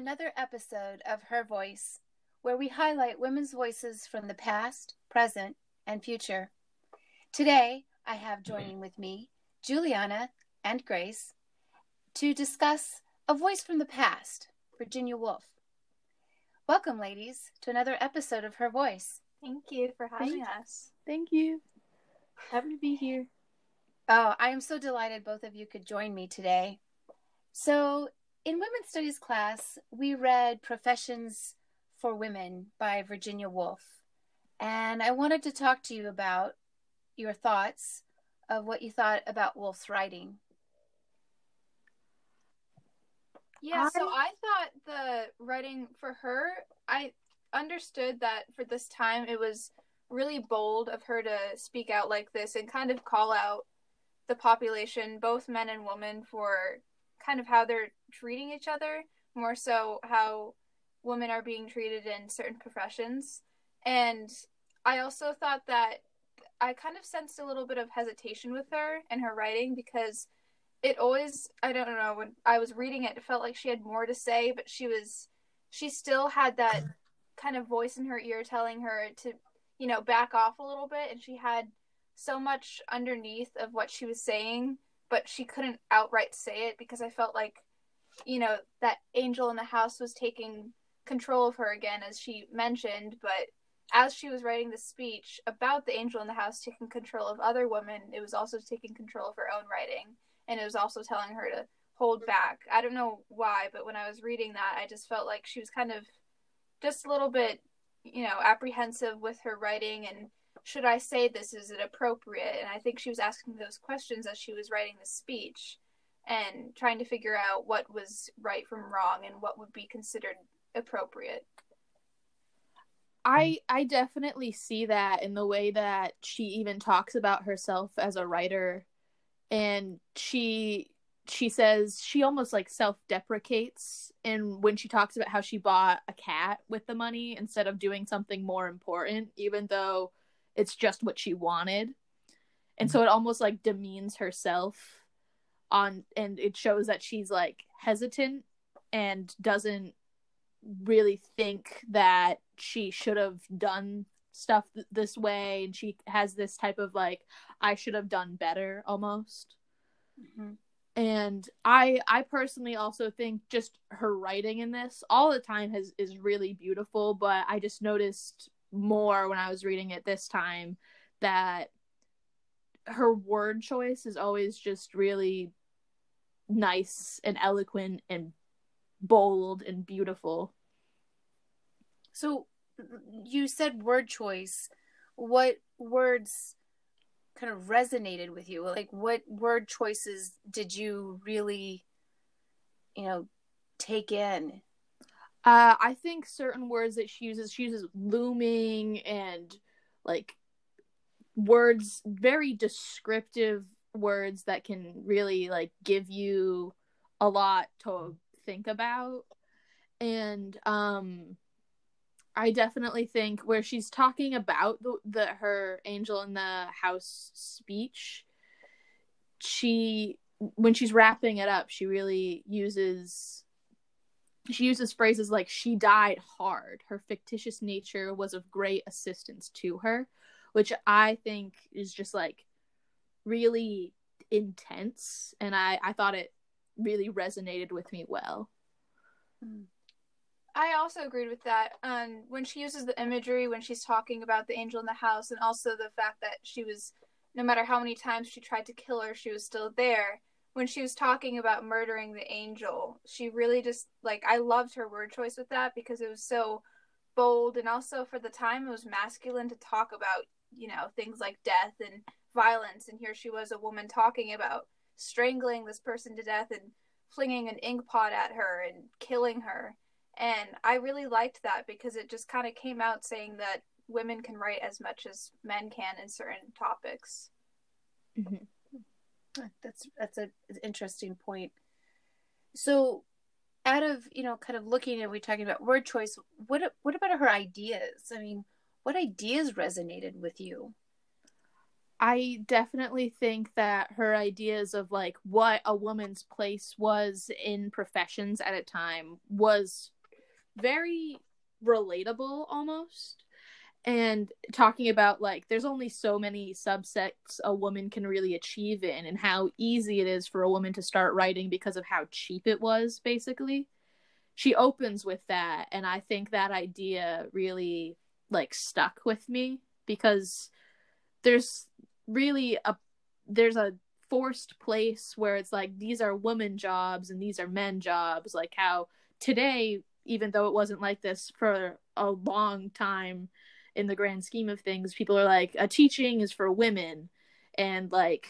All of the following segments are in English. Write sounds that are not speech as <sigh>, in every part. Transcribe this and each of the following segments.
Welcome to another episode of Her Voice, where we highlight women's voices from the past, present, and future. Today, I have joining with me Juliana and Grace to discuss a voice from the past, Virginia Woolf. Welcome, ladies, to another episode of Her Voice. Thank you for having Thank- us. Thank you. Happy to be here. Oh, I am so delighted both of you could join me today. So, in women's studies class, we read Professions for Women by Virginia Woolf. And I wanted to talk to you about your thoughts of what you thought about Woolf's writing. Yeah, so I- I thought the writing for her, I understood that for this time it was really bold of her to speak out like this and kind of call out the population, both men and women, for kind of how they're treating each other, more so how women are being treated in certain professions. And I also thought that I kind of sensed a little bit of hesitation with her in her writing because it always I don't know when I was reading it it felt like she had more to say but she was she still had that kind of voice in her ear telling her to you know back off a little bit and she had so much underneath of what she was saying but she couldn't outright say it because I felt like you know that angel in the house was taking control of her again as she mentioned but as she was writing the speech about the angel in the house taking control of other women it was also taking control of her own writing and it was also telling her to hold back. I don't know why, but when I was reading that, I just felt like she was kind of just a little bit, you know, apprehensive with her writing and should I say this? Is it appropriate? And I think she was asking those questions as she was writing the speech and trying to figure out what was right from wrong and what would be considered appropriate. I I definitely see that in the way that she even talks about herself as a writer and she she says she almost like self-deprecates and when she talks about how she bought a cat with the money instead of doing something more important even though it's just what she wanted. And so it almost like demeans herself on and it shows that she's like hesitant and doesn't really think that she should have done stuff th- this way and she has this type of like I should have done better almost Mhm. and I I personally also think just her writing in this all the time has is really beautiful but I just noticed more when I was reading it this time that her word choice is always just really nice and eloquent and bold and beautiful So, you said word choice. What words kind of resonated with you? Like, what word choices did you really, you know, take in? Uh, I think certain words that she uses, she uses looming and like words, very descriptive words that can really like give you a lot to think about. And um, I definitely think where she's talking about the, the her angel in the house speech, she when she's wrapping it up, she really uses she uses phrases like she died hard her fictitious nature was of great assistance to her which i think is just like really intense and i i thought it really resonated with me well I also agreed with that. Um, when she uses the imagery, when she's talking about the angel in the house, and also the fact that she was, no matter how many times she tried to kill her, she was still there. When she was talking about murdering the angel, she really just, like, I loved her word choice with that because it was so bold, and also for the time, it was masculine to talk about, you know, things like death and violence. And here she was, a woman talking about strangling this person to death and flinging an ink pot at her and killing her. And I really liked that because it just kind of came out saying that women can write as much as men can in certain topics. Mhm. That's that's a, an interesting point. So, out of you know, kind of looking at we talking about word choice. What what about her ideas? I mean, what ideas resonated with you? I definitely think that her ideas of like what a woman's place was in professions at a time was very relatable almost. And talking about like there's only so many subsets a woman can really achieve in and how easy it is for a woman to start writing because of how cheap it was basically. She opens with that and I think that idea really like stuck with me because there's really a there's a forced place where it's like these are women jobs and these are men jobs like how today even though it wasn't like this for a long time in the grand scheme of things people are like a teaching is for women and like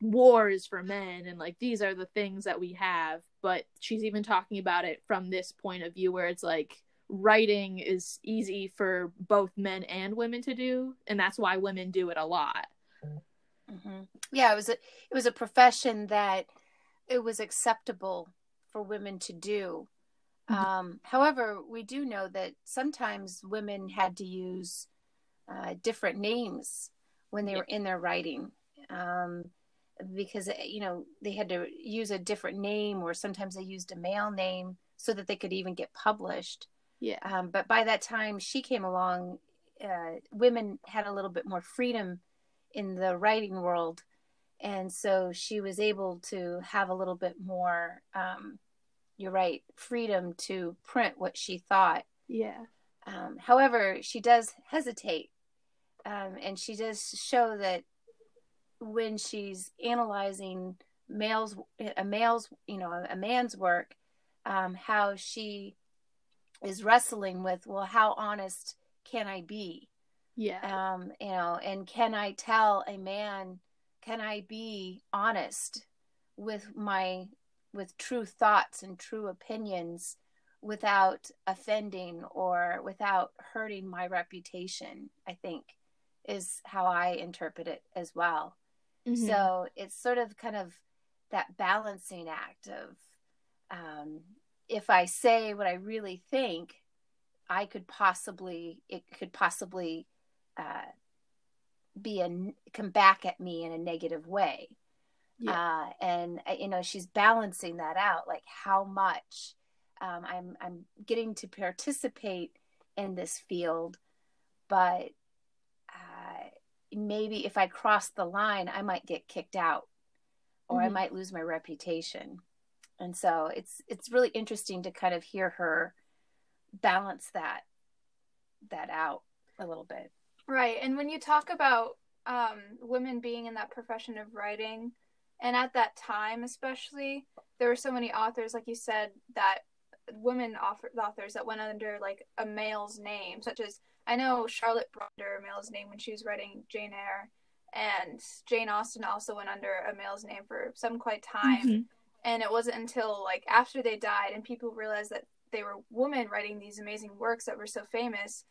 war is for men and like these are the things that we have but she's even talking about it from this point of view where it's like writing is easy for both men and women to do and that's why women do it a lot Mm-hmm. Yeah, it was a it was a profession that it was acceptable for women to do. Um, however, we do know that sometimes women had to use uh, different names when they were in their writing, um, because you know they had to use a different name, or sometimes they used a male name so that they could even get published. Yeah. Um, but by that time she came along, uh, women had a little bit more freedom in the writing world and so she was able to have a little bit more um, you're right freedom to print what she thought. Yeah. Um, however she does hesitate um, and she does show that when she's analyzing males a male's you know a man's work um, how she is wrestling with well how honest can i be? Yeah. Um, you know, and can I tell a man, can I be honest with my with true thoughts and true opinions without offending or without hurting my reputation, I think is how I interpret it as well. Mm-hmm. So it's sort of kind of that balancing act of um, if I say what I really think, I could possibly, it could possibly uh, be a come back at me in a negative way yeah. uh, and uh, you know she's balancing that out like how much um, i'm i'm getting to participate in this field but uh, maybe if i cross the line i might get kicked out or mm-hmm. i might lose my reputation and so it's it's really interesting to kind of hear her balance that that out a little bit Right. And when you talk about um, women being in that profession of writing, and at that time especially, there were so many authors, like you said, that women author- authors that went under like a male's name, such as I know Charlotte Brontë under a male's name when she was writing Jane Eyre, and Jane Austen also went under a male's name for some quite time. Mm-hmm. And it wasn't until like after they died and people realized that they were women writing these amazing works that were so famous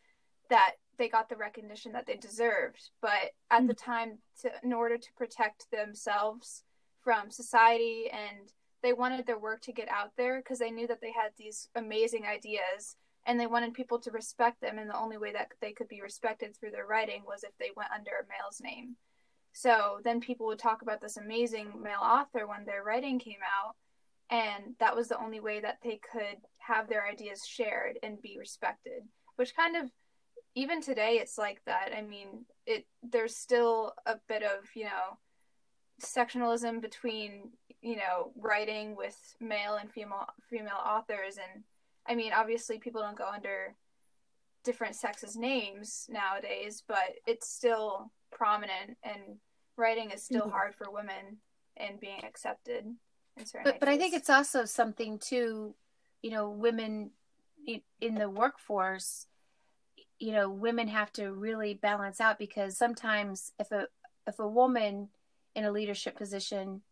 that they got the recognition that they deserved. But at mm-hmm. the time, to, in order to protect themselves from society and they wanted their work to get out there because they knew that they had these amazing ideas and they wanted people to respect them and the only way that they could be respected through their writing was if they went under a male's name. So then people would talk about this amazing male author when their writing came out and that was the only way that they could have their ideas shared and be respected which kind of even today it's like that. I mean it there's still a bit of you know sectionalism between you know writing with male and female female authors and i mean obviously people don't go under different sexes names nowadays but it's still prominent and writing is still mm-hmm. hard for women and being accepted but, but i think it's also something too you know women in, in the workforce you know women have to really balance out because sometimes if a if a woman in a leadership position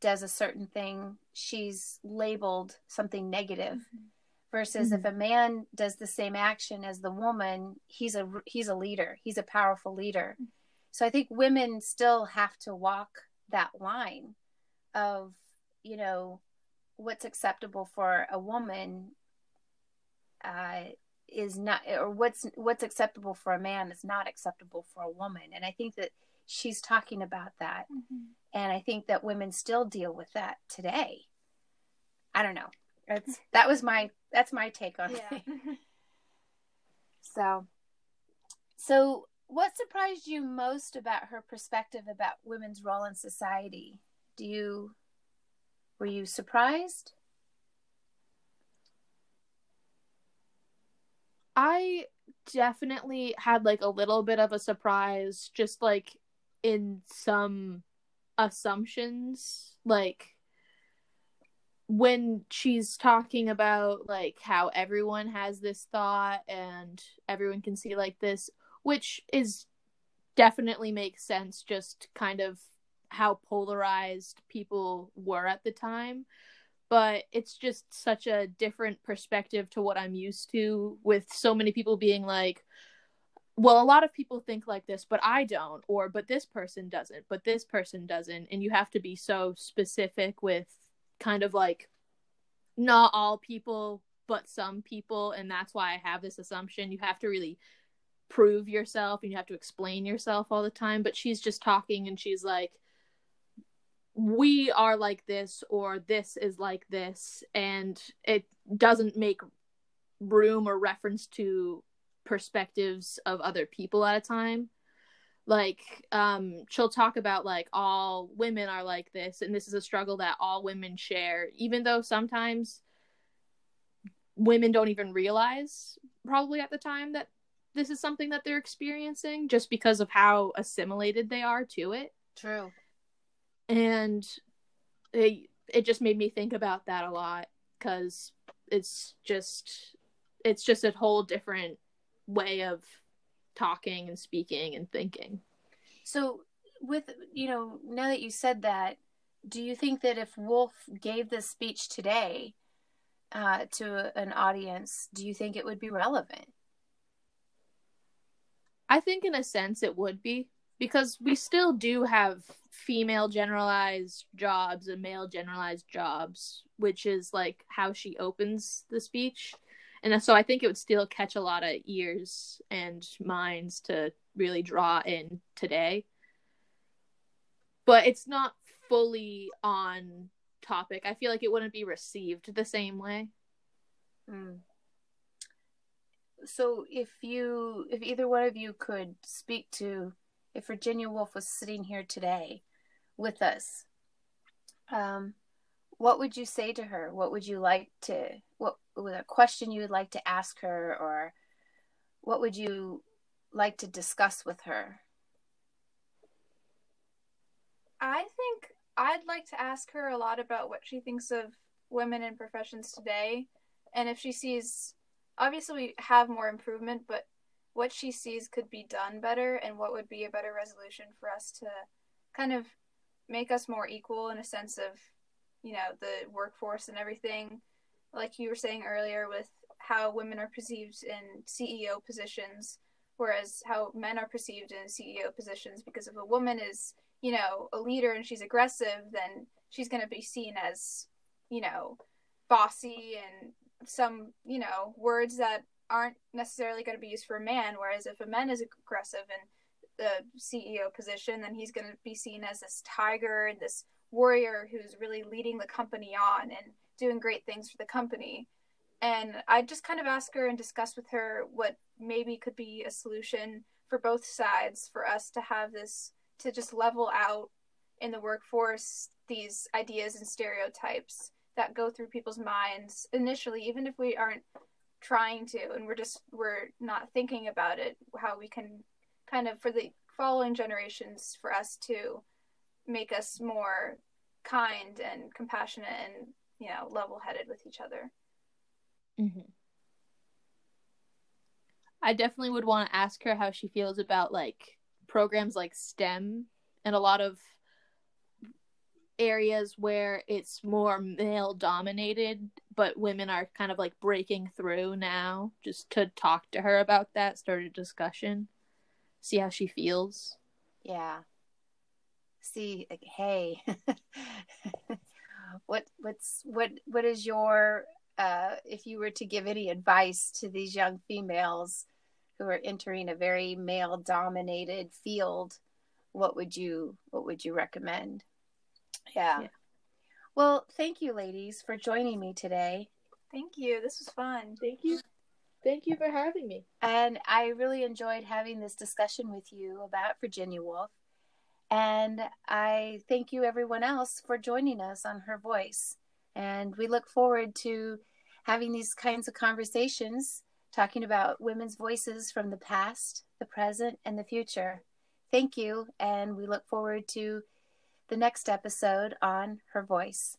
does a certain thing she's labeled something negative mm-hmm. versus mm-hmm. if a man does the same action as the woman he's a he's a leader he's a powerful leader mm-hmm. so i think women still have to walk that line of you know what's acceptable for a woman uh, is not or what's what's acceptable for a man is not acceptable for a woman and i think that she's talking about that. Mm-hmm. And I think that women still deal with that today. I don't know. That's <laughs> that was my that's my take on Yeah. it. <laughs> So so what surprised you most about her perspective about women's role in society? Do you were you surprised? I definitely had like a little bit of a surprise just like in some assumptions like when she's talking about like how everyone has this thought and everyone can see like this which is definitely makes sense just kind of how polarized people were at the time. But it's just such a different perspective to what I'm used to with so many people being like well a lot of people think like this but I don't or but this person doesn't but this person doesn't and you have to be so specific with kind of like not all people but some people and that's why I have this assumption. You have to really prove yourself and you have to explain yourself all the time but she's just talking and she's like we are like this or this is like this and it doesn't make room or reference to perspectives of other people at a time like um she'll talk about like all women are like this and this is a struggle that all women share even though sometimes women don't even realize probably at the time that this is something that they're experiencing just because of how assimilated they are to it True. and it it just made me think about that a lot because it's just it's just a whole different way of talking and speaking and thinking So, with you know, now that you said that, do you think that if Woolf gave this speech today uh, to an audience, do you think it would be relevant? i think in a sense it would be because we still do have female generalized jobs and male generalized jobs which is like how she opens the speech and so i think it would still catch a lot of ears and minds to really draw in today. But it's not fully on topic. I feel like it wouldn't be received the same way. Mm. So, if you, if either one of you could speak to, if Virginia Woolf was sitting here today with us, um, what would you say to her? What would you like to, what was a question you would like to ask her, or what would you like to discuss with her? I think I'd like to ask her a lot about what she thinks of women in professions today and if she sees obviously we have more improvement but what she sees could be done better and what would be a better resolution for us to kind of make us more equal in a sense of you know the workforce and everything like you were saying earlier with how women are perceived in CEO positions whereas how men are perceived in CEO positions because if a woman is you know a leader and she's aggressive then she's going to be seen as you know bossy and some you know words that aren't necessarily going to be used for a man whereas if a man is aggressive in the ceo position then he's going to be seen as this tiger and this warrior who's really leading the company on and doing great things for the company. And i just kind of ask her and discuss with her what maybe could be a solution for both sides for us to have this to just level out in the workforce these ideas and stereotypes that go through people's minds initially even if we aren't trying to and we're just we're not thinking about it how we can kind of for the following generations for us to make us more kind and compassionate and you know level-headed with each other Mm-hmm. I definitely would want to ask her how she feels about like programs like STEM and a lot of areas where it's more male dominated, but women are kind of like breaking through now. Just to talk to her about that, start a discussion, see how she feels. Yeah. See, like, hey, <laughs> what what's what what is your uh if you were to give any advice to these young females who are entering a very male dominated field, what would you what would you recommend? Yeah. Yeah. Well, thank you, ladies, for joining me today. Thank you. This was fun. Thank you. Thank you for having me. And I really enjoyed having this discussion with you about Virginia Woolf. And I thank you, everyone else, for joining us on Her Voice. And we look forward to having these kinds of conversations, talking about women's voices from the past, the present, and the future. Thank you. And we look forward to the next episode on Her Voice.